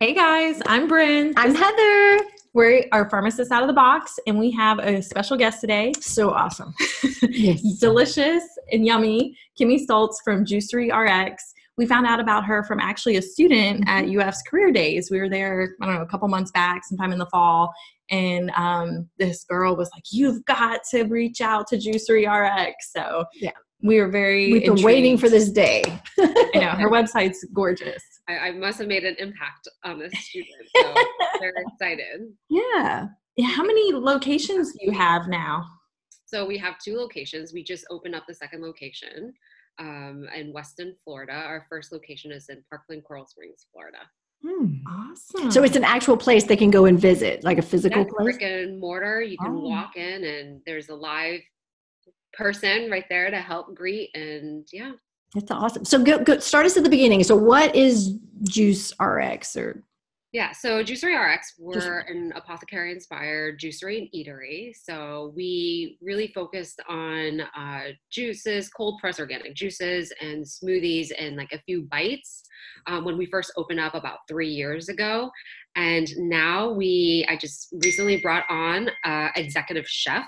Hey guys, I'm Bryn. I'm Heather. We're our pharmacist out of the box, and we have a special guest today. So awesome. yes. Delicious and yummy. Kimmy Stoltz from Juicery RX. We found out about her from actually a student at Mm-hmm. UF's Career Days. We were there, I don't know, a couple months back, sometime in the fall. And um, this girl was like, You've got to reach out to Juicery RX. So Yeah. we were very We've been waiting for this day. I know her website's gorgeous. I, I must have made an impact on this student. So they're excited. Yeah. Yeah, how many locations do you have now? So we have two locations. We just opened up the second location um, in Weston, Florida. Our first location is in Parkland, Coral Springs, Florida. Hmm. Awesome. So it's an actual place they can go and visit, like a physical That's place. brick and mortar. You can Oh. walk in, and there's a live person right there to help greet. And yeah, That's awesome. So go, go start us at the beginning. So what is Juice RX or Yeah, so Juicery RX, we're an apothecary inspired juicery and eatery. So we really focused on uh, juices, cold press organic juices, and smoothies, and like a few bites um, when we first opened up about three years ago. And now we, I just recently brought on uh, executive chef.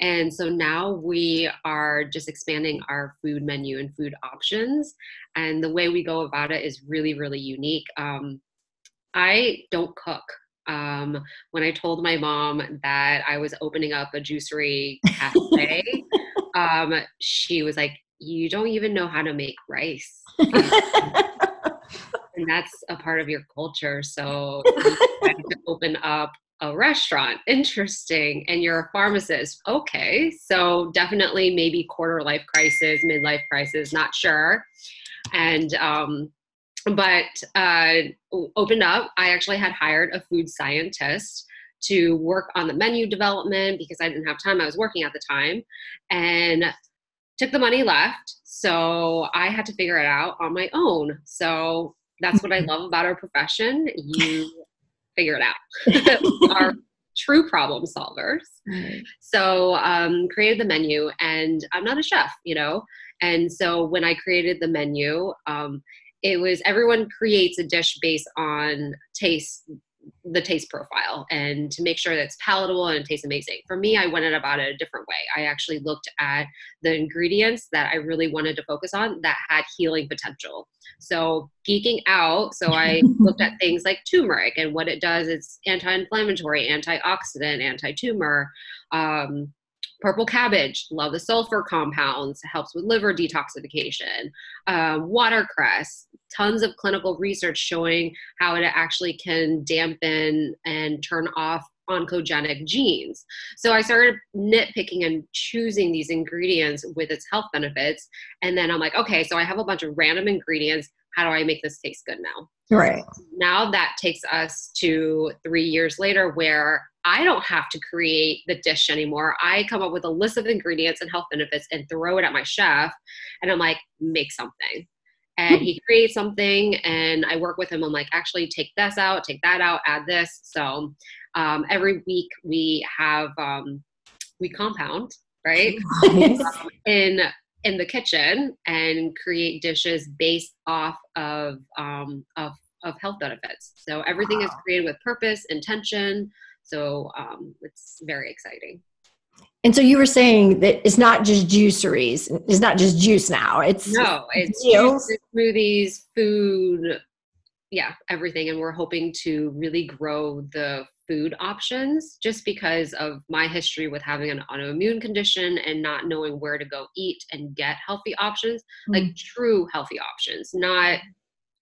And so now we are just expanding our food menu and food options. And the way we go about it is really, really unique. Um, I don't cook. Um, when I told my mom that I was opening up a juicery cafe, um, she was like, "You don't even know how to make rice." and that's a part of your culture. So to open up a restaurant. Interesting. And you're a pharmacist. Okay. So definitely maybe quarter life crisis, midlife crisis, not sure. And um but uh opened up. I actually had hired a food scientist to work on the menu development because I didn't have time. I was working at the time and took the money left. So I had to figure it out on my own. So that's what I love about our profession. You figure it out. our true problem solvers. Right. So um, created the menu, and I'm not a chef, you know. And so when I created the menu, um, it was everyone creates a dish based on taste, the taste profile, and to make sure that it's palatable and it tastes amazing. For me, I went about it a different way. I actually looked at the ingredients that I really wanted to focus on that had healing potential. So geeking out, so I looked at things like turmeric and what it does. It's anti-inflammatory, antioxidant, anti-tumor. Um, purple cabbage, love the sulfur compounds, helps with liver detoxification. Um, watercress, tons of clinical research showing how it actually can dampen and turn off oncogenic genes. So I started nitpicking and choosing these ingredients with its health benefits. And then I'm like, okay, so I have a bunch of random ingredients. How do I make this taste good now? Right. now that takes us to three years later where I don't have to create the dish anymore. I come up with a list of ingredients and health benefits and throw it at my chef. And I'm like, make something. And he creates something and I work with him. I'm like, actually take this out, take that out, add this. So um, every week we have, um, we compound, right? Nice. in in the kitchen and create dishes based off of um, of of health benefits. So everything is created with purpose, intention. So um, it's very exciting. And so you were saying that it's not just juiceries. It's not just juice now. It's No, it's meals. smoothies, food, yeah, everything. And we're hoping to really grow the food options just because of my history with having an autoimmune condition and not knowing where to go eat and get healthy options, hmm. like true healthy options, not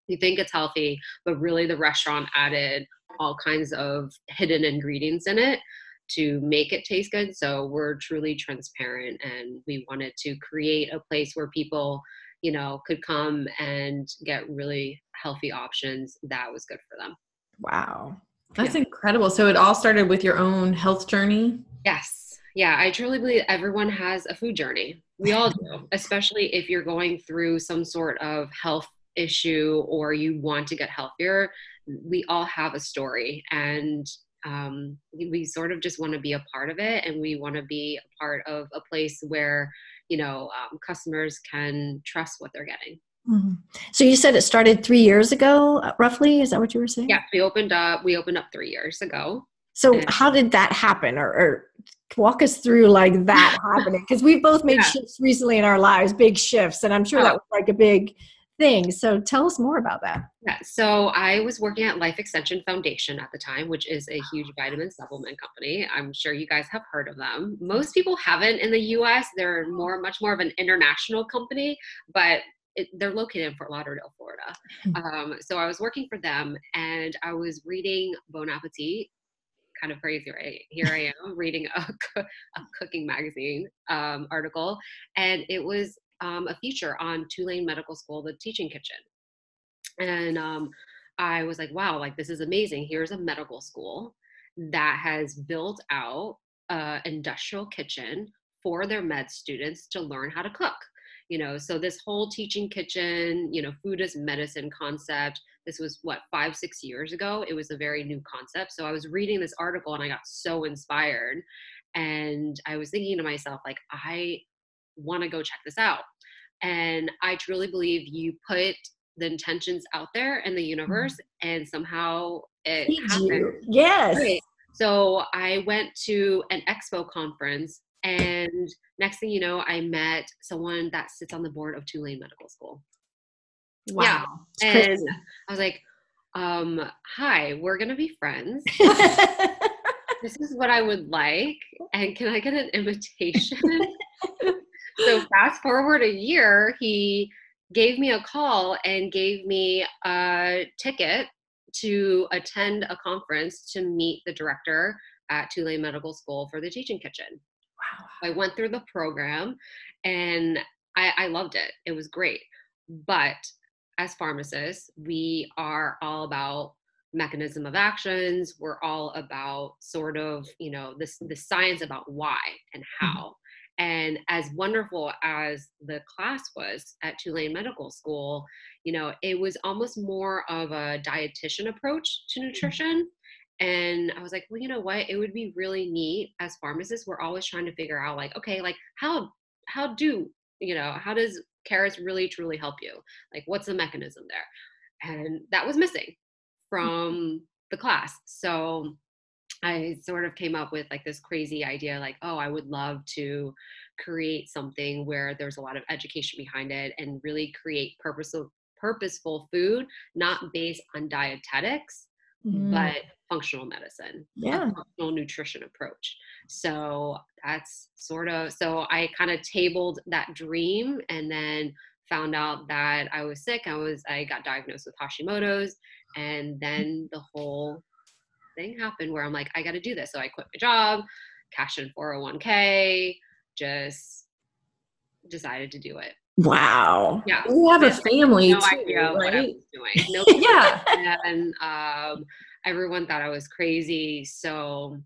you think it's healthy, but really the restaurant added all kinds of hidden ingredients in it to make it taste good. So we're truly transparent and we wanted to create a place where people, you know, could come and get really healthy options that was good for them. wow. That's incredible. So it all started with your own health journey. Yes. Yeah, I truly believe everyone has a food journey. We all do, especially if you're going through some sort of health issue or you want to get healthier. We all have a story, and um, we we sort of just want to be a part of it, and we want to be a part of a place where you know um, customers can trust what they're getting. Mhm. So you said it started three years ago, uh, roughly. Is that what you were saying? Yeah, we opened up. We opened up three years ago. So how did that happen, or, or walk us through like that happening? Because we've both made Yeah. shifts recently in our lives, big shifts, and I'm sure that Oh. was like a big thing. So tell us more about that. Yeah, so I was working at Life Extension Foundation at the time, which is a huge vitamin supplement company. I'm sure you guys have heard of them. Most people haven't in the US. They're more, much more of an international company, but it, they're located in Fort Lauderdale, Florida. Um, so I was working for them and I was reading Bon Appetit. Kind of crazy, right? Here I am reading a, a cooking magazine um, article, and it was um, a feature on Tulane Medical School, the teaching kitchen. And um, i was like wow like this is amazing. Here's a medical school that has built out a industrial kitchen for their med students to learn how to cook. You know so this whole teaching kitchen you know food as medicine concept. This was what five six years ago? It was a very new concept. So i was reading this article and i got so inspired. And i was thinking to myself like i want to go check this out and i truly believe you put the intentions out there in the universe and somehow it Feeds happened. you. Yes. Right. So I went to an expo conference, and next thing you know, I met someone that sits on the board of Tulane Medical School. Wow. It's And. I was like, um, hi, we're gonna be friends. This is what I would like. And can I get an invitation? so fast forward a year, he gave me a call and gave me a ticket to attend a conference to meet the director at Tulane Medical School for the teaching kitchen. wow. I went through the program and I, I loved it. It was great. But as pharmacists, we are all about mechanism of actions. We're all about sort of, you know, this the science about why and mm-hmm. how. And as wonderful as the class was at Tulane Medical School, you know, it was almost more of a dietitian approach to mm-hmm. nutrition. And I was like, well, you know what? It would be really neat as pharmacists. We're always trying to figure out, like, okay, like how how do you know how does carrots really truly help you? Like, what's the mechanism there? And that was missing mm-hmm. from the class. So I sort of came up with like this crazy idea, like, oh, I would love to create something where there's a lot of education behind it and really create purposeful purposeful food, not based on dietetics, Mm. but functional medicine Yeah. functional nutrition approach. So that's sort of so I kind of tabled that dream and then found out that I was sick. I was I got diagnosed with Hashimoto's and then the whole thing happened where I'm like I got to do this. So I quit my job, cashed in 401k, just decided to do it. Wow. Yeah. You have a family No too, idea what I right? No Yeah. and um, everyone thought I was crazy. So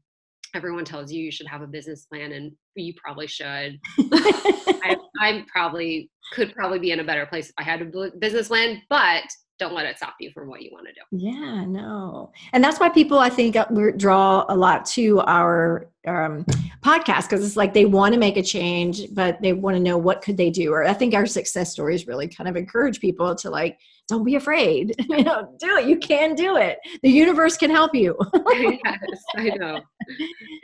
everyone tells you you should have a business plan, and you probably should. I, I probably could probably be in a better place if I had a business plan, but don't let it stop you from what you want to do. Yeah, no. And that's why people, I think, uh, we draw a lot to our um, podcast because it's like they want to make a change, but they want to know what could they do. Or I think our success stories really kind of encourage people to like, don't be afraid. you know, do it. You can do it. The universe can help you. yes, I know.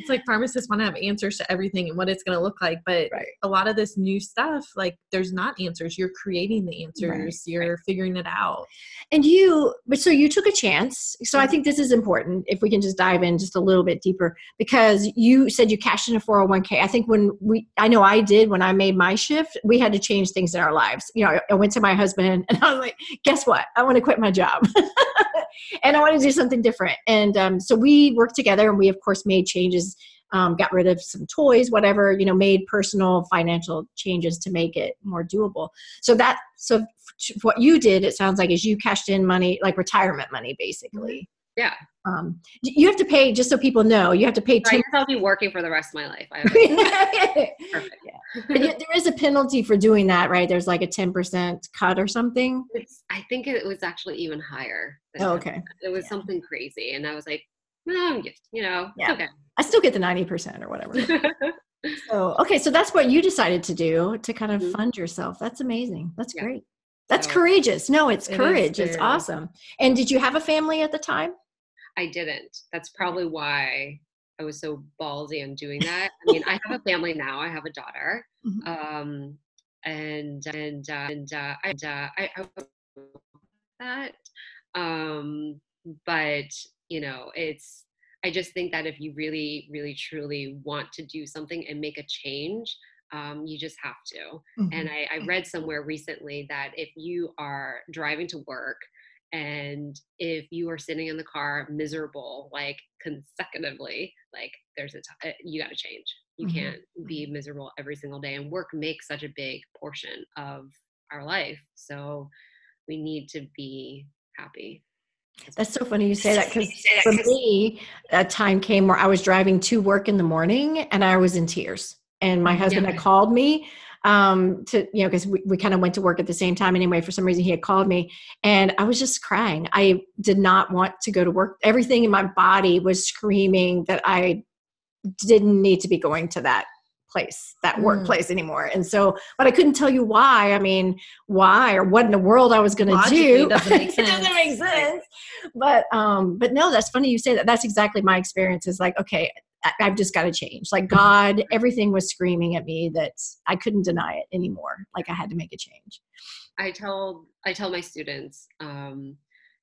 It's like pharmacists want to have answers to everything and what it's going to look like, but Right. a lot of this new stuff, like there's not answers. You're creating the answers. You're figuring it out. And you, but so you took a chance. So I think this is important if we can just dive in just a little bit deeper because you said you cashed in a 401k. I think when we, I know I did when I made my shift, we had to change things in our lives. You know, I- I went to my husband and I was like, guess what? I want to quit my job and I want to do something different. And um, so we worked together and we, of course, made changes. Um, got rid of some toys, whatever, you know, made personal financial changes to make it more doable. So that, so f- what you did, it sounds like, is you cashed in money, like retirement money, basically. Yeah. Um, you have to pay, just so people know, you have to pay So I 10 guess I'll be working for the rest of my life. I perfect. You- there is a penalty for doing that, right? There's like a 10% cut or something. It's, I think it was actually even higher. Oh, that. okay. It was Yeah. something crazy, and I was like, no, you know, Yeah. okay. I still get the 90% or whatever. So, okay, so that's what you decided to do to kind of Mhm. fund yourself. That's amazing. That's Yeah. great. That's So, courageous. No, it's It courage. It's awesome. And did you have a family at the time? I didn't. That's probably why I was so ballsy on doing that. I mean, I have a family now. I have a daughter, Mhm. um, and and uh, and uh, I, and, uh, I, I that. Um, but you know, it's. I just think that if you really, really, truly want to do something and make a change, um, you just have to. And I, I read somewhere recently that if you are driving to work and if you are sitting in the car miserable like consecutively, like there's a t- you got to change. You Mhm. can't be miserable every single day. And work makes such a big portion of our life. So we need to be happy. That's so funny you say that because for me, a time came where I was driving to work in the morning and I was in tears. And my husband Yeah. had called me um, to, you know, because we, we kind of went to work at the same time anyway. For some reason, he had called me and I was just crying. I did not want to go to work. Everything in my body was screaming that I didn't need to be going to that place, that Mm. workplace anymore. And so, but I couldn't tell you why. I mean, why or what in the world I was going to do. it doesn't make it doesn't sense. make sense. But um, but no, that's funny you say that. That's exactly my experience. Is like, okay, I, I've just got to change. Like God, everything was screaming at me that I couldn't deny it anymore. Like I had to make a change. I tell I tell my students, um,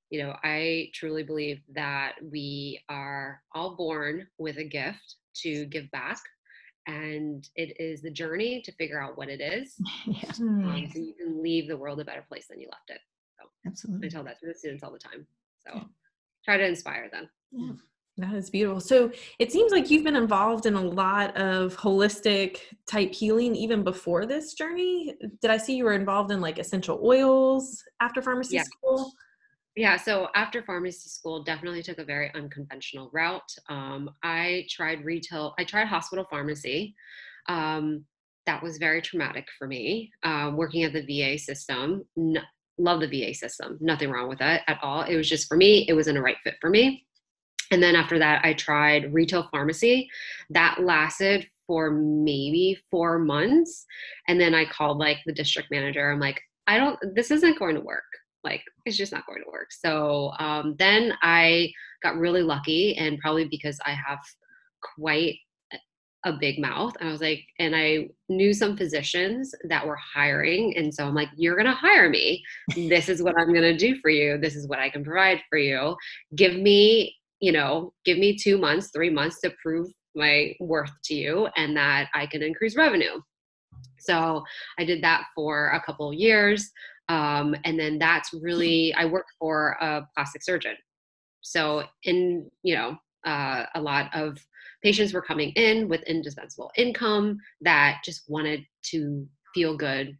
you know, I truly believe that we are all born with a gift to give back, and it is the journey to figure out what it is, yeah, um, so you can leave the world a better place than you left it. I absolutely. I tell that to the students all the time. So Yeah. try to inspire them. Yeah. That is beautiful. So it seems like you've been involved in a lot of holistic type healing even before this journey. Did I see you were involved in like essential oils after pharmacy Yeah. school? Yeah, so after pharmacy school, definitely took a very unconventional route. Um, I tried retail, I tried hospital pharmacy. Um, that was very traumatic for me. Um, working at the VA system, love the VA system, nothing wrong with that at all. It was just for me, it wasn't a right fit for me. And then after that, I tried retail pharmacy. That lasted for maybe four months. And then I called like the district manager. I'm like, I don't, this isn't going to work like it's just not going to work. So um, then i got really lucky and probably because i have quite a big mouth i was like and i knew some physicians that were hiring and so i'm like you're going to hire me. This is what i'm going to do for you. This is what i can provide for you. Give me you know give me two months three months to prove my worth to you and that i can increase revenue. So i did that for a couple of years um, and then that's really i work for a plastic surgeon. So in you know uh, a lot of patients were coming in with indispensable income that just wanted to feel good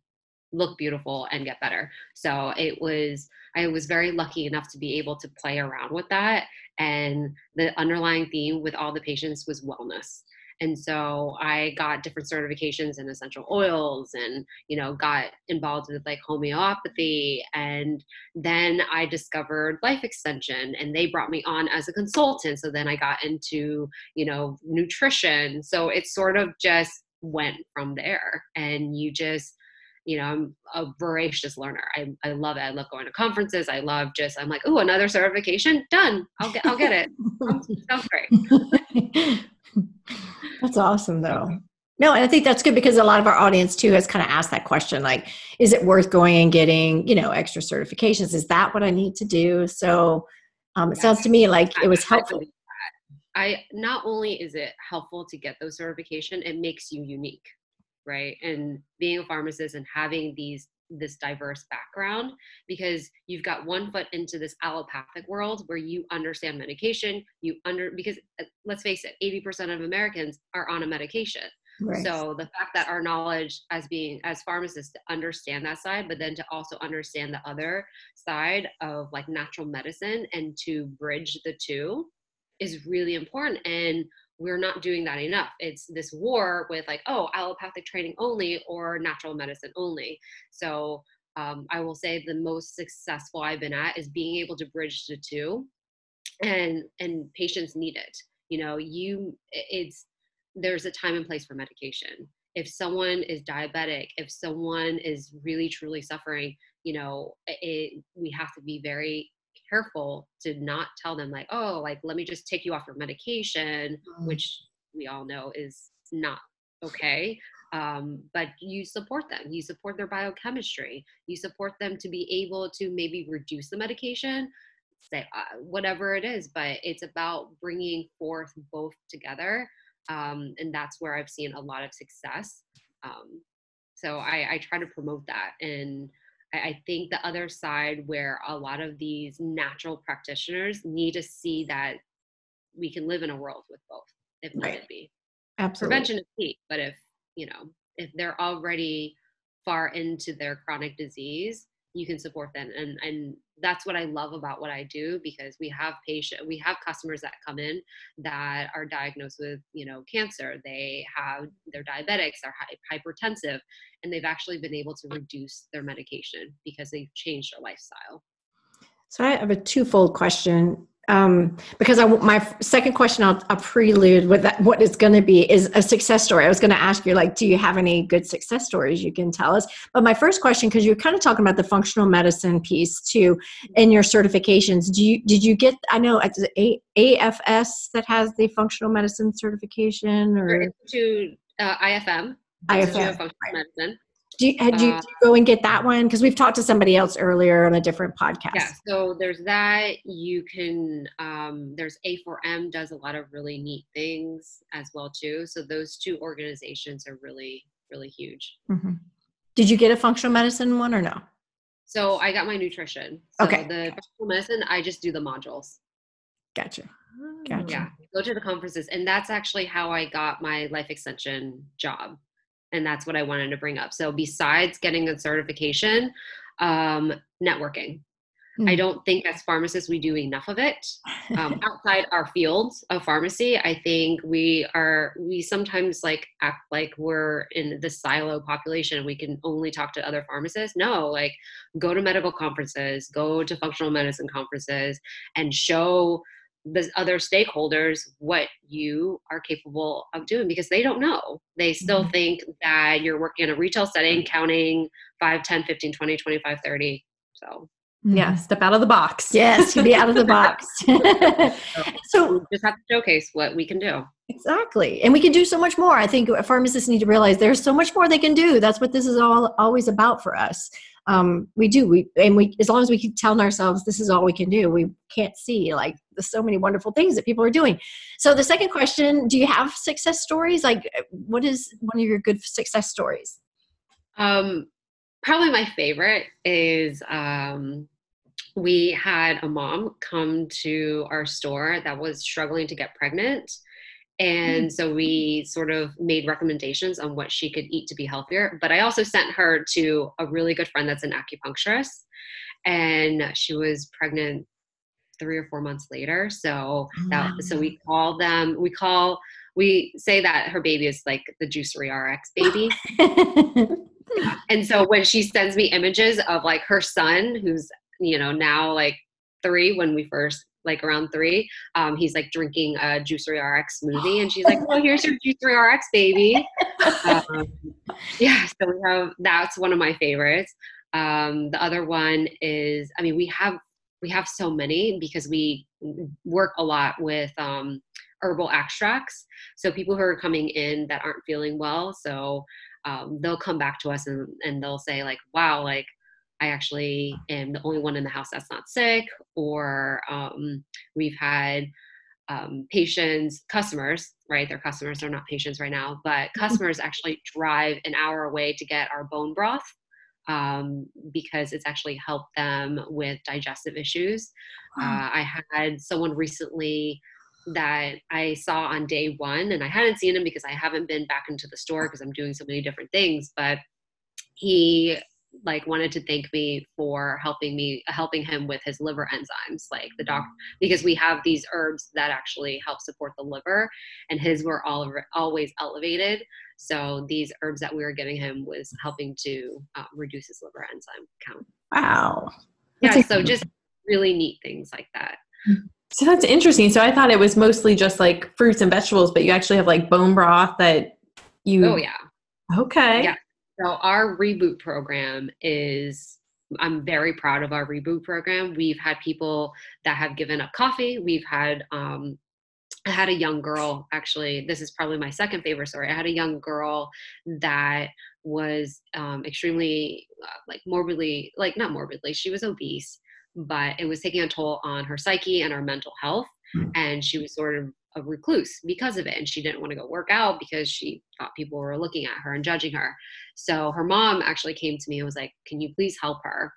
look beautiful and get better. So it was i was very lucky enough to be able to play around with that. And the underlying theme with all the patients was wellness and so i got different certifications in essential oils and you know got involved with like homeopathy and then i discovered life extension and they brought me on as a consultant so then i got into you know nutrition. So it sort of just went from there and you just you know i'm a voracious learner. I, I love it. I love going to conferences. I love just i'm like oh another certification? Done. I'll get i'll get it. Sounds, sounds great That's awesome, though. No, and I think that's good because a lot of our audience too has kind of asked that question like, is it worth going and getting, you know, extra certifications? Is that what I need to do? So um, it sounds to me like it was helpful. I not only is it helpful to get those certification, it makes you unique, right? And being a pharmacist and having these this diverse background because you've got one foot into this allopathic world where you understand medication you under because uh, let's face it 80% of americans are on a medication Right. so the fact that our knowledge as being as pharmacists to understand that side, but then to also understand the other side of like natural medicine and to bridge the two is really important. And we're not doing that enough. It's this war with like, oh, allopathic training only or natural medicine only. So um, I will say the most successful I've been at is being able to bridge the two, and and patients need it. You know, you it's there's a time and place for medication. If someone is diabetic, if someone is really truly suffering, you know, it, we have to be very careful to not tell them like, oh, like let me just take you off your medication, Mm. which we all know is not okay. Um, but you support them. You support their biochemistry. You support them to be able to maybe reduce the medication, say uh, whatever it is. But it's about bringing forth both together, um, and that's where I've seen a lot of success. Um, so I, I try to promote that and I, I think the other side where a lot of these natural practitioners need to see that we can live in a world with both if Right. needed be Absolutely. prevention is key but if you know if they're already far into their chronic disease you can support them. And and that's what i love about what i do because we have patient we have customers that come in that are diagnosed with you know cancer. They have they're diabetics they're hypertensive and they've actually been able to reduce their medication because they've changed their lifestyle. So I have a twofold question. Um, because I, my second question, I'll, I'll prelude with that. What it's going to be is a success story. I was going to ask you, like, do you have any good success stories you can tell us? But my first question, because you're kind of talking about the functional medicine piece too, in your certifications. Do you did you get? I know it's A, AFS that has the functional medicine certification, Or or Institute uh, ifm IFM, Functional medicine do you, had you, Uh, you go and get that one? Because we've talked to somebody else earlier on a different podcast. Yeah, so there's that. You can um, there's A4M does a lot of really neat things as well too. So those two organizations are really really huge. Mhm. Did you get a functional medicine one or no? So I got my nutrition. So Okay. the functional medicine, I just do the modules. Gotcha. Oh. Gotcha. Yeah, go to the conferences, and that's actually how I got my life extension job, and that's what I wanted to bring up. So besides getting a certification, um, networking. I Mm. don't think as pharmacists we do enough of it. um, outside our fields of pharmacy i think we are we sometimes like act like we're in the silo population we can only talk to other pharmacists no like go to medical conferences go to functional medicine conferences and show the other stakeholders what you are capable of doing because they don't know they still Mhm. think that you're working in a retail setting counting 5 10 15 20 25 30 so Yeah, step out of the box. Yes, to be out of the box. so we just have to showcase what we can do exactly, and we can do so much more. I think pharmacists need to realize there's so much more they can do. That's what this is all always about for us. Um, we do we and we as long as we keep telling ourselves this is all we can do. We can't see like there's so many wonderful things that people are doing. So the second question: Do you have success stories? Like, what is one of your good success stories? Um, probably my favorite is um, we had a mom come to our store that was struggling to get pregnant. Mm-hmm. And so we sort of made recommendations on what she could eat to be healthier. But I also sent her to a really good friend that's an acupuncturist. And she was pregnant three or four months later. So oh, that, so we call them, we call, we say that her baby is like the Juicery RX baby. And so when she sends me images of like her son, who's you know now like three, when we first like around three, um, he's like drinking a Juicery RX smoothie, and she's like, "Oh, here's your Juicery RX baby." um, yeah, so we have that's one of my favorites. Um, the other one is, I mean, we have we have so many because we work a lot with um, herbal extracts. So people who are coming in that aren't feeling well, so um, they'll come back to us and, and they'll say like wow like i actually am the only one in the house that's not sick or um, we've had um, patients customers right? They're customers they're not patients right now but customers actually drive an hour away to get our bone broth um, because it's actually helped them with digestive issues. Uh, i had someone recently that I saw on day one, and I hadn't seen him because I haven't been back into the store because I'm doing so many different things. But he like wanted to thank me for helping me helping him with his liver enzymes like the doc because we have these herbs that actually help support the liver and his were all always elevated so these herbs that we were giving him was helping to uh, reduce his liver enzyme count wow. yeah That's so just really neat things like that So that's interesting. So I thought it was mostly just like fruits and vegetables, but you actually have like bone broth that you. oh yeah Okay. Yeah. So our reboot program is I'm very proud of our reboot program. We've had people that have given up coffee. We've had um, I had a young girl, actually, this is probably my second favorite story. I had a young girl that was um, extremely, uh, like, morbidly, like, not morbidly, she was obese, but it was taking a toll on her psyche and her mental health. Mm. And she was sort of a recluse because of it. And she didn't want to go work out because she thought people were looking at her and judging her. So her mom actually came to me and was like, Can you please help her?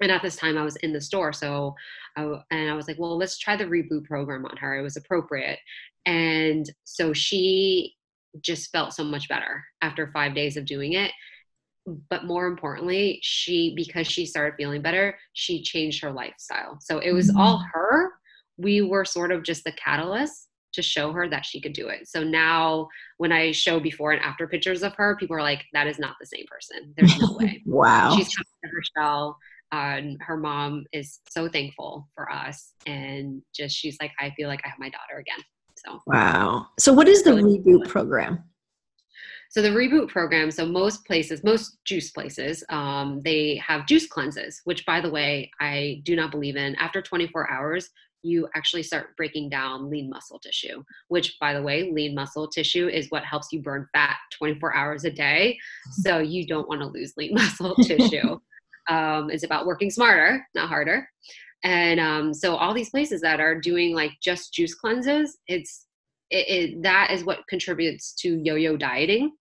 and at this time i was in the store so I, and i was like well let's try the reboot program on her it was appropriate and so she just felt so much better after five days of doing it but more importantly she because she started feeling better she changed her lifestyle so it was all mm. her we were sort of just the catalyst to show her that she could do it. So now when i show before and after pictures of her people are like that is not the same person. There's no way. Wow. She's come to her shell and her mom is so thankful for us and just she's like i feel like i have my daughter again. So wow. So what is the really reboot program so the reboot program so most places most juice places um, they have juice cleanses which by the way i do not believe in after 24 hours you actually start breaking down lean muscle tissue, which, by the way, lean muscle tissue is what helps you burn fat 24 hours a day. So you don't want to lose lean muscle tissue um, is about working smarter, not harder. And um, so all these places that are doing like just juice cleanses, it's it, it, that is what contributes to yo-yo dieting.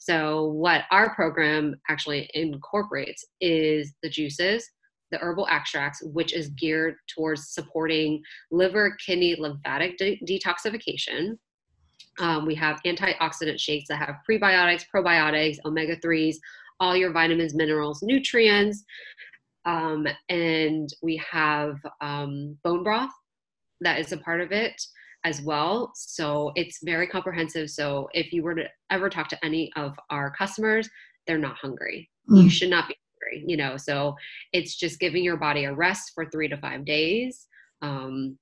So what our program actually incorporates is the juices, the herbal extracts, which is geared towards supporting liver, kidney, lymphatic de- detoxification. Um, we have antioxidant shakes that have prebiotics, probiotics, omega 3s, all your vitamins, minerals, nutrients. Um, and we have um, bone broth that is a part of it as well. So it's very comprehensive. So if you were to ever talk to any of our customers, they're not hungry. Mm. You should not be hungry, you know. So it's just giving your body a rest for three to five days. Um,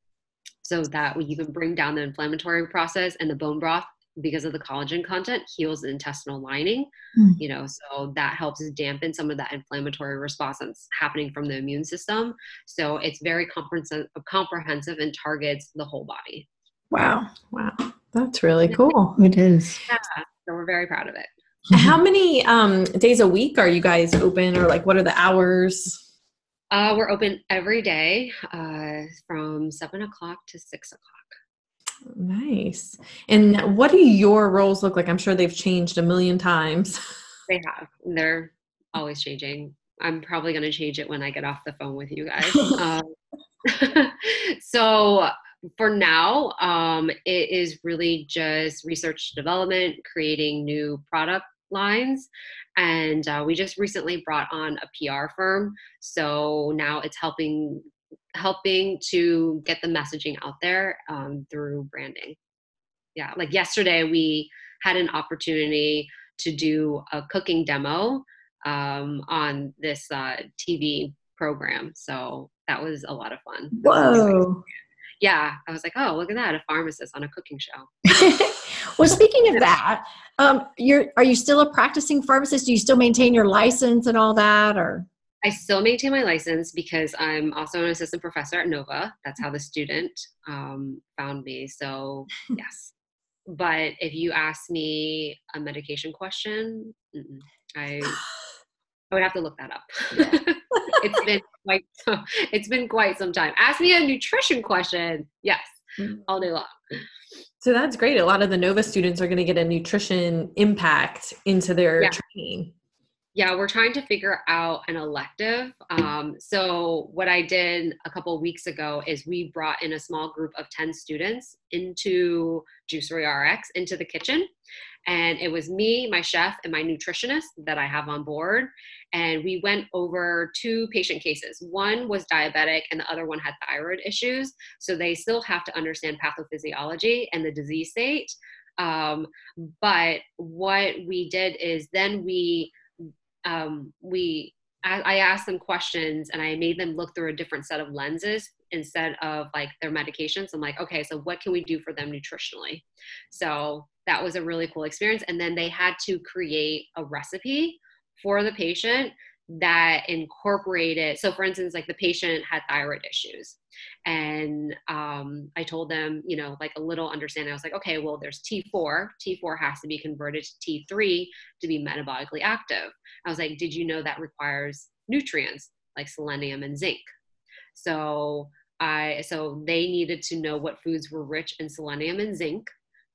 so that you can bring down the inflammatory process and the bone broth because of the collagen content heals the intestinal lining mm. you know so that helps dampen some of that inflammatory response that's happening from the immune system so it's very comprehensive comprehensive and targets the whole body wow wow that's really cool it is yeah so we're very proud of it how many um, days a week are you guys open or like what are the hours uh, we're open every day uh, from seven o'clock to six o'clock Nice. And what do your roles look like? I'm sure they've changed a million times. They have. They're always changing. I'm probably going to change it when I get off the phone with you guys. um, so for now, um, it is really just research development, creating new product lines. And uh, we just recently brought on a PR firm. So now it's helping helping to get the messaging out there um, through branding. Yeah, like yesterday we had an opportunity to do a cooking demo um, on this uh, TV program. So that was a lot of fun. Whoa. Yeah, I was like, oh, look at that, a pharmacist on a cooking show. well, speaking of that, um, you're are you still a practicing pharmacist? Do you still maintain your license and all that, or? I still maintain my license because I'm also an assistant professor at Nova. That's how the student um, found me. So, yes. But if you ask me a medication question, I I would have to look that up. it's been quite it's been quite some time. Ask me a nutrition question. Yes, mm. all day long. So that's great. A lot of the Nova students are going to get a nutrition impact into their yeah. training yeah, we're trying to figure out an elective. Um, so, what I did a couple weeks ago is we brought in a small group of 10 students into Juicery RX into the kitchen. And it was me, my chef, and my nutritionist that I have on board. And we went over two patient cases. One was diabetic, and the other one had thyroid issues. So, they still have to understand pathophysiology and the disease state. Um, but what we did is then we um, we I, I asked them questions and I made them look through a different set of lenses instead of like their medications. I'm like, okay, so what can we do for them nutritionally? So that was a really cool experience. And then they had to create a recipe for the patient that incorporated so for instance like the patient had thyroid issues. And um, i told them you know like a little understanding i was like okay well there's t4 t4 has to be converted to t3 to be metabolically active. I was like did you know that requires nutrients like selenium and zinc? So i so they needed to know what foods were rich in selenium and zinc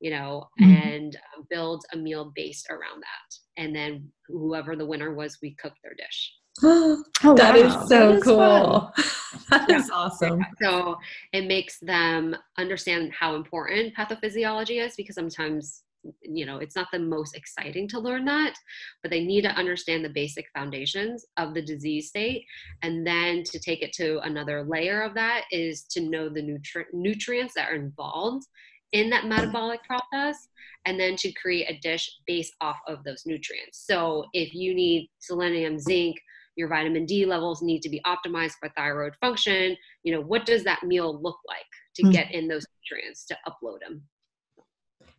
you know, mm-hmm. and um, build a meal based around that. And then whoever the winner was, we cooked their dish. oh, that wow. is so that cool. that is awesome. So it makes them understand how important pathophysiology is because sometimes you know it's not the most exciting to learn that but they need to understand the basic foundations of the disease state and then to take it to another layer of that is to know the nutri- nutrients that are involved in that metabolic process and then to create a dish based off of those nutrients. So if you need selenium, zinc, your vitamin D levels need to be optimized for thyroid function, you know, what does that meal look like to mm-hmm. get in those nutrients to upload them?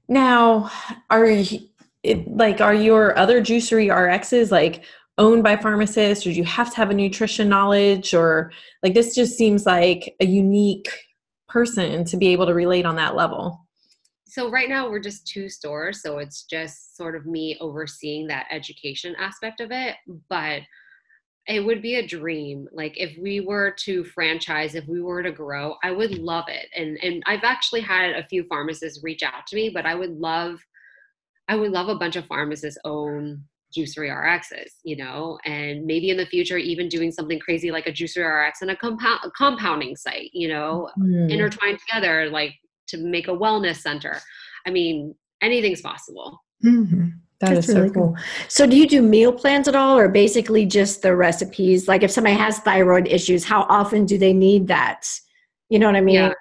Now, are you, it, like are your other juicery RXs like owned by pharmacists or do you have to have a nutrition knowledge or like this just seems like a unique person to be able to relate on that level? So right now we're just two stores so it's just sort of me overseeing that education aspect of it but it would be a dream. Like if we were to franchise if we were to grow i would love it. And and i've actually had a few pharmacists reach out to me but i would love i would love a bunch of pharmacists own juicery rxs you know? And maybe in the future even doing something crazy like a juicery rx and a compound a compounding site you know mm. intertwined together like to make a wellness center. I mean, anything's possible. Mm-hmm. That That's is really so cool. cool. So, do you do meal plans at all, or basically just the recipes? Like, if somebody has thyroid issues, how often do they need that? You know what I mean? Yeah.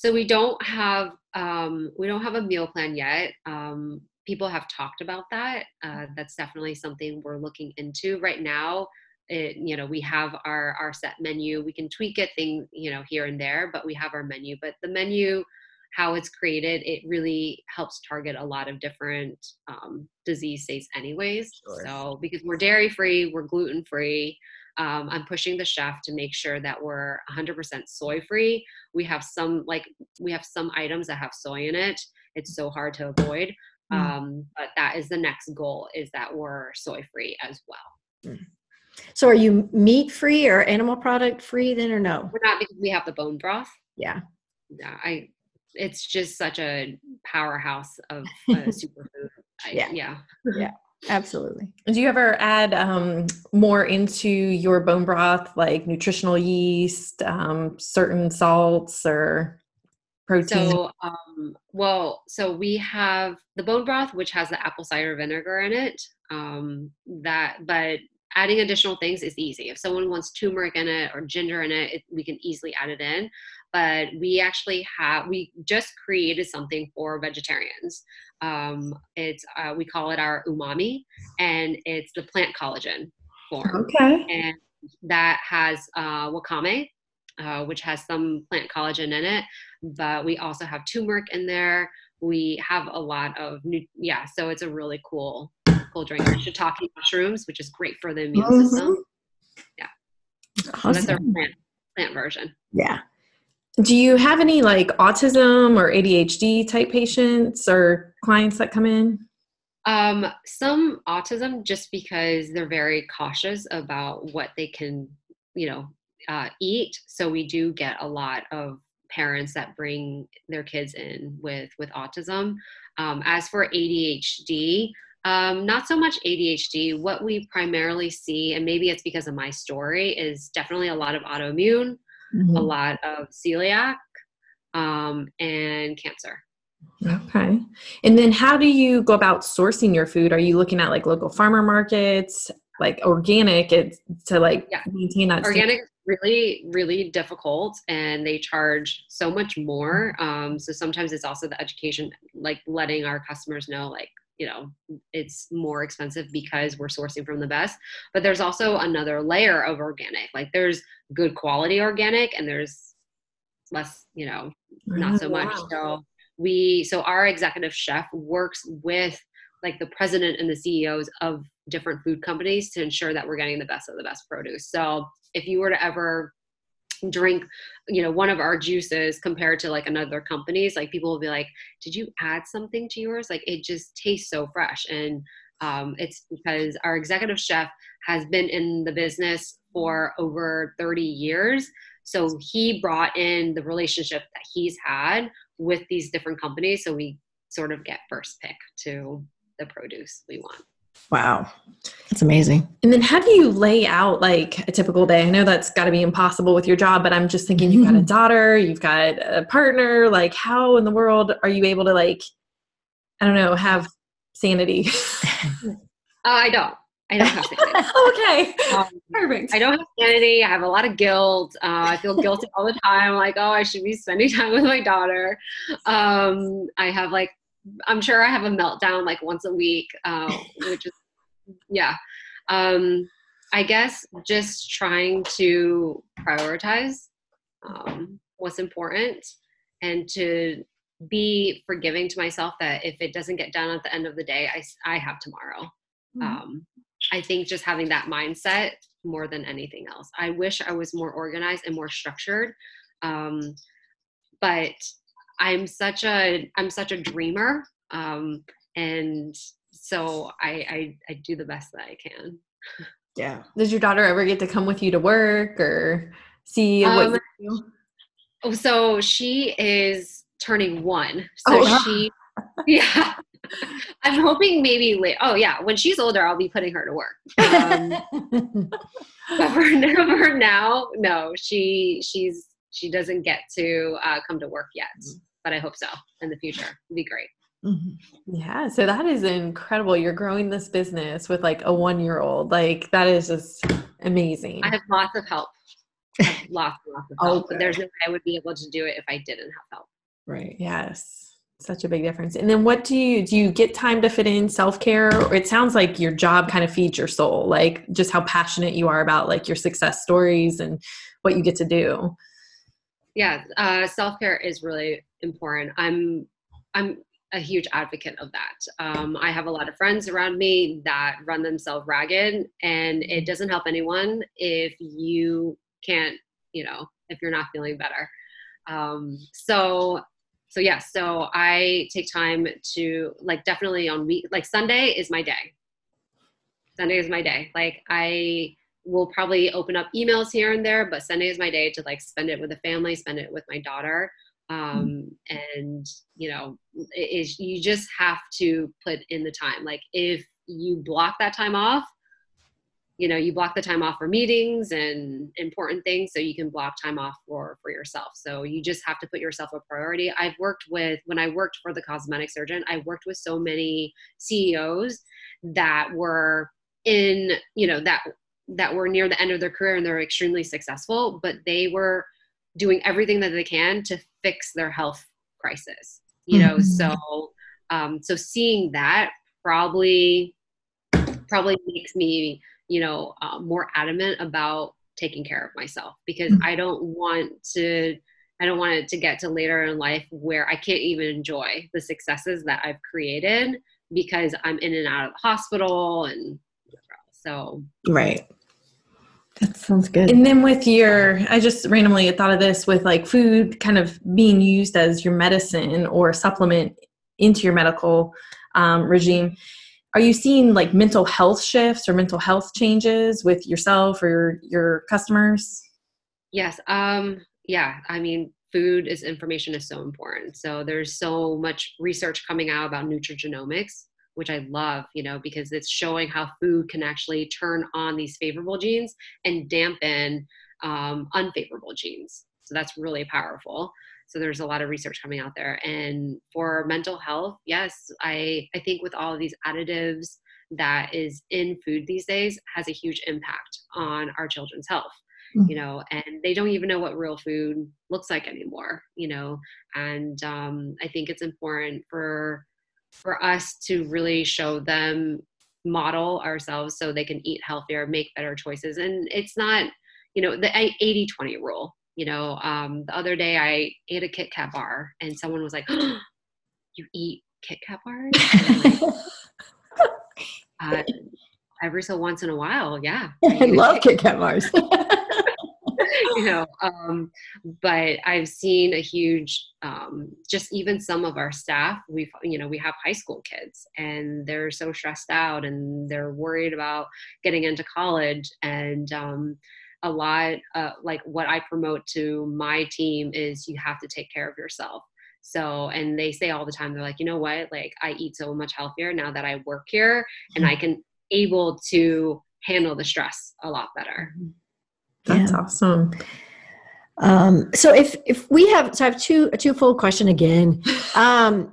So we don't have um, we don't have a meal plan yet. Um, people have talked about that. Uh, that's definitely something we're looking into right now. It, you know, we have our our set menu. We can tweak it, thing you know, here and there, but we have our menu. But the menu how it's created, it really helps target a lot of different um, disease states, anyways. Sure. So, because we're dairy free, we're gluten free. Um, I'm pushing the chef to make sure that we're 100% soy free. We have some like we have some items that have soy in it. It's so hard to avoid, mm. um, but that is the next goal: is that we're soy free as well. Mm. So, are you meat free or animal product free then, or no? We're not because we have the bone broth. Yeah. Yeah, I it's just such a powerhouse of a superfood. Yeah. Yeah. Yeah. Absolutely. Do you ever add um, more into your bone broth, like nutritional yeast, um, certain salts, or protein? So, um, well, so we have the bone broth, which has the apple cider vinegar in it. Um, that, but adding additional things is easy. If someone wants turmeric in it or ginger in it, it we can easily add it in. But we actually have we just created something for vegetarians. Um, it's uh, we call it our umami and it's the plant collagen form. Okay. And that has uh, wakame uh, which has some plant collagen in it but we also have turmeric in there. We have a lot of new yeah so it's a really cool cool drink shiitake mushrooms which is great for the immune mm-hmm. system yeah awesome. so that's our plant, plant version yeah do you have any like autism or ADHD type patients or clients that come in? Um, some autism just because they're very cautious about what they can, you know, uh, eat. So we do get a lot of parents that bring their kids in with with autism. Um, as for ADHD, um, not so much ADHD. What we primarily see, and maybe it's because of my story, is definitely a lot of autoimmune mm-hmm. a lot of celiac um, and cancer. Okay. And then how do you go about sourcing your food? Are you looking at like local farmer markets, like organic it's to like yeah. maintain that organic really really difficult and they charge so much more um, so sometimes it's also the education like letting our customers know like you know it's more expensive because we're sourcing from the best but there's also another layer of organic. Like there's good quality organic and there's less you know not so much. Mm-hmm. So we so our executive chef works with like the president and the CEOs of different food companies to ensure that we're getting the best of the best produce. So if you were to ever drink you know one of our juices compared to like another company's like people will be like did you add something to yours? Like it just tastes so fresh. And um, it's because our executive chef has been in the business for over 30 years. So he brought in the relationship that he's had with these different companies so we sort of get first pick to the produce we want Wow. That's amazing. And then how do you lay out like a typical day? I know that's got to be impossible with your job, but I'm just thinking you've got a daughter, you've got a partner, like how in the world are you able to like I don't know, have sanity? uh, I don't. I don't have sanity. okay. Um, Perfect. I don't have sanity. I have a lot of guilt. Uh, I feel guilty all the time. Like, oh, I should be spending time with my daughter. Um, I have like I'm sure I have a meltdown like once a week, uh, which is, yeah. Um, I guess just trying to prioritize um, what's important and to be forgiving to myself that if it doesn't get done at the end of the day, I, I have tomorrow. Mm-hmm. Um, I think just having that mindset more than anything else. I wish I was more organized and more structured. Um, but I'm such a I'm such a dreamer, um, and so I, I I do the best that I can. Yeah. Does your daughter ever get to come with you to work or see what um, you do? Oh, so she is turning one. So oh. she, yeah. I'm hoping maybe late. Oh yeah, when she's older, I'll be putting her to work. Um, but for, for now, no, she she's she doesn't get to uh, come to work yet. But I hope so in the future. It'd be great. Mm-hmm. Yeah, so that is incredible. You're growing this business with like a one year old. Like that is just amazing. I have lots of help. lots and lots of help. But there's no way I would be able to do it if I didn't have help. Right. Yes. Such a big difference. And then what do you do you get time to fit in self-care or it sounds like your job kind of feeds your soul, like just how passionate you are about like your success stories and what you get to do. Yeah, uh, self-care is really important. I'm I'm a huge advocate of that. Um, I have a lot of friends around me that run themselves ragged, and it doesn't help anyone if you can't, you know, if you're not feeling better. Um, so, so yeah, so I take time to like definitely on week like Sunday is my day. Sunday is my day. Like I will probably open up emails here and there, but Sunday is my day to like spend it with the family, spend it with my daughter. Um, and you know is you just have to put in the time. Like if you block that time off you know you block the time off for meetings and important things so you can block time off for for yourself. So you just have to put yourself a priority. I've worked with when i worked for the cosmetic surgeon i worked with so many ceos that were in you know that that were near the end of their career and they're extremely successful but they were doing everything that they can to fix their health crisis you know mm-hmm. so um, so seeing that probably probably makes me you know uh, more adamant about taking care of myself because mm-hmm. i don't want to i don't want it to get to later in life where i can't even enjoy the successes that i've created because i'm in and out of the hospital and so right that sounds good. And then with your, I just randomly thought of this with like food kind of being used as your medicine or supplement into your medical um, regime. Are you seeing like mental health shifts or mental health changes with yourself or your, your customers? Yes. Um, yeah. I mean, food is information is so important. So there's so much research coming out about nutrigenomics which I love, you know, because it's showing how food can actually turn on these favorable genes and dampen um, unfavorable genes. So that's really powerful. So there's a lot of research coming out there. And for mental health, yes, I, I think with all of these additives that is in food these days has a huge impact on our children's health. Mm-hmm. you know and they don't even know what real food looks like anymore you know and um, i think it's important for for us to really show them model ourselves so they can eat healthier make better choices and it's not you know the 80 20 rule you know um, the other day i ate a kit kat bar and someone was like oh, you eat kit kat bars like, Uh, every so once in a while, yeah. I love Kit Kat Mars. you know um, but i've seen a huge um, just even some of our staff we've you know we have high school kids and they're so stressed out and they're worried about getting into college. And um, a lot uh, like what i promote to my team is you have to take care of yourself. So and they say all the time they're like you know what? Like i eat so much healthier now that i work here and i can able to handle the stress a lot better. Mm-hmm. That's Yeah. awesome. Um, so if if we have so I have two a twofold question again. Um,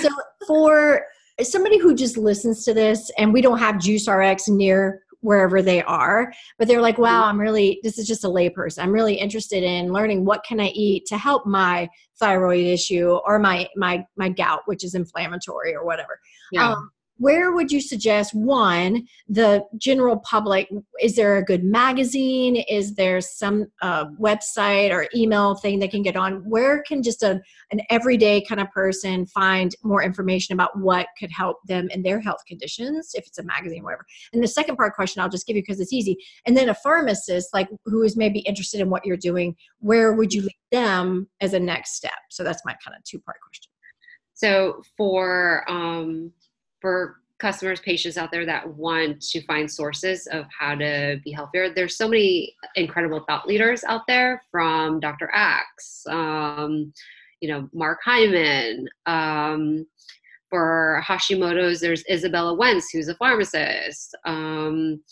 so for somebody who just listens to this and we don't have Juice RX near wherever they are, but they're like, wow, I'm really this is just a layperson. I'm really interested in learning what can I eat to help my thyroid issue or my my my gout, which is inflammatory or whatever. yeah Um, where would you suggest one the general public is there a good magazine? Is there some uh, website or email thing they can get on? Where can just a, an everyday kind of person find more information about what could help them in their health conditions if it's a magazine whatever? And the second part question i'll just give you because it's easy. And then a pharmacist like who is maybe interested in what you're doing where would you lead them as a next step? So that's my kind of two part question. So for um, for customers, patients out there that want to find sources of how to be healthier, there's so many incredible thought leaders out there, from Dr. Axe, um, you know, Mark Hyman. Um, for Hashimoto's, there's Izabella Wentz, who's a pharmacist. Um,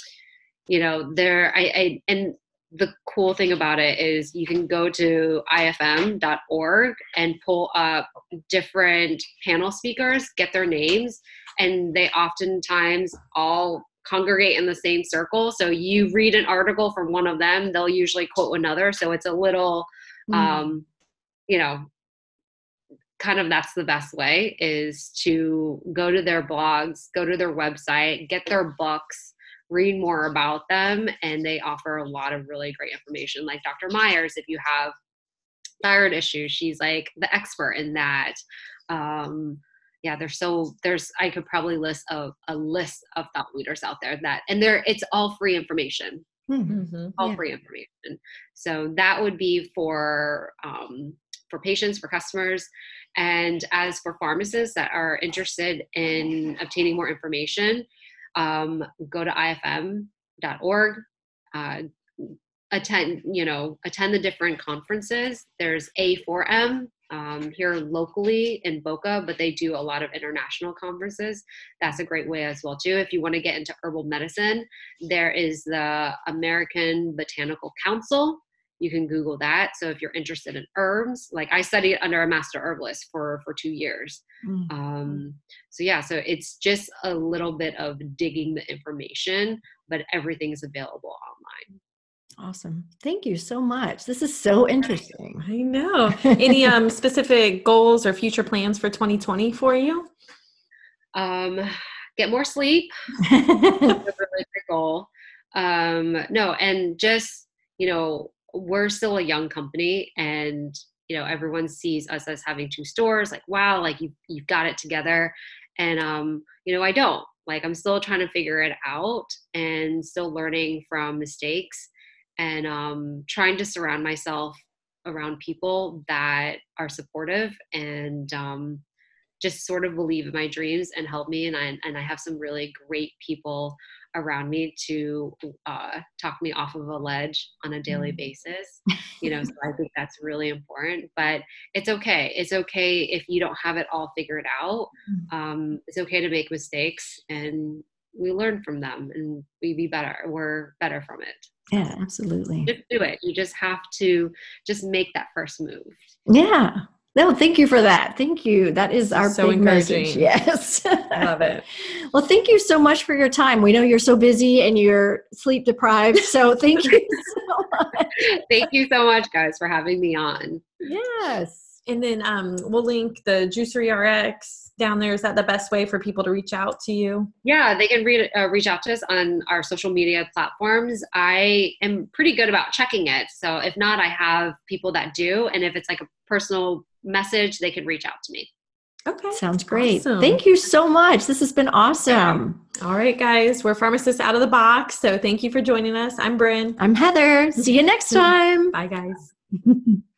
you know, there I, I and the cool thing about it is you can go to ifm.org and pull up different panel speakers, get their names, and they oftentimes all congregate in the same circle. So you read an article from one of them, they'll usually quote another. So it's a little, Mm. um, you know, kind of that's the best way is to go to their blogs, go to their website, get their books, read more about them, and they offer a lot of really great information. Like Dr. Myers, if you have thyroid issues, she's like the expert in that. Um, yeah, there's so there's I could probably list a, a list of thought leaders out there that and there it's all free information Hmm. Mhm. all Yeah. free information. So that would be for um, for patients, for customers, and as for pharmacists that are interested in obtaining more information, um, go to ifm.org. Uh, attend, you know, attend the different conferences. There's A4M um, here locally in Boca, but they do a lot of international conferences. That's a great way as well too. If you want to get into herbal medicine, there is the American Botanical Council. You can Google that. So if you're interested in herbs, like I studied under a master herbalist for for two years. Mm. Um, so yeah, so it's just a little bit of digging the information, but everything is available online. Awesome. Thank you so much. This is so interesting. I know. Any um specific goals or future plans for 2020 for you? Um, get more sleep. That's a really great goal. Um, no, and just you know, we're still a young company, and you know, everyone sees us as having two stores. Like, wow, like you you've got it together, and um, you know, I don't. Like, I'm still trying to figure it out, and still learning from mistakes, and um, trying to surround myself around people that are supportive and um, just sort of believe in my dreams and help me and I and I have some really great people around me to uh, talk me off of a ledge on a daily Mm. basis you know so I think that's really important but it's okay it's okay if you don't have it all figured out Mm. um, it's okay to make mistakes and we learn from them and we be better we're better from it yeah, absolutely. just do it you just have to just make that first move Yeah. No, thank you for that. Thank you. That is our So big message. Yes. I love it. Well, thank you so much for your time. We know you're so busy and you're sleep deprived. So thank you so much. thank you so much guys for having me on Yes. And then um we'll link the Juicery RX down there. Is that the best way for people to reach out to you? Yeah, they can read, uh, reach out to us on our social media platforms. I am pretty good about checking it. So if not, I have people that do. And if it's like a personal message, they can reach out to me. Okay. Sounds great. Awesome. Thank you so much. This has been awesome. All right, guys. We're pharmacists out of the box. So thank you for joining us. I'm Bryn. I'm Heather. See you next time. Bye, guys.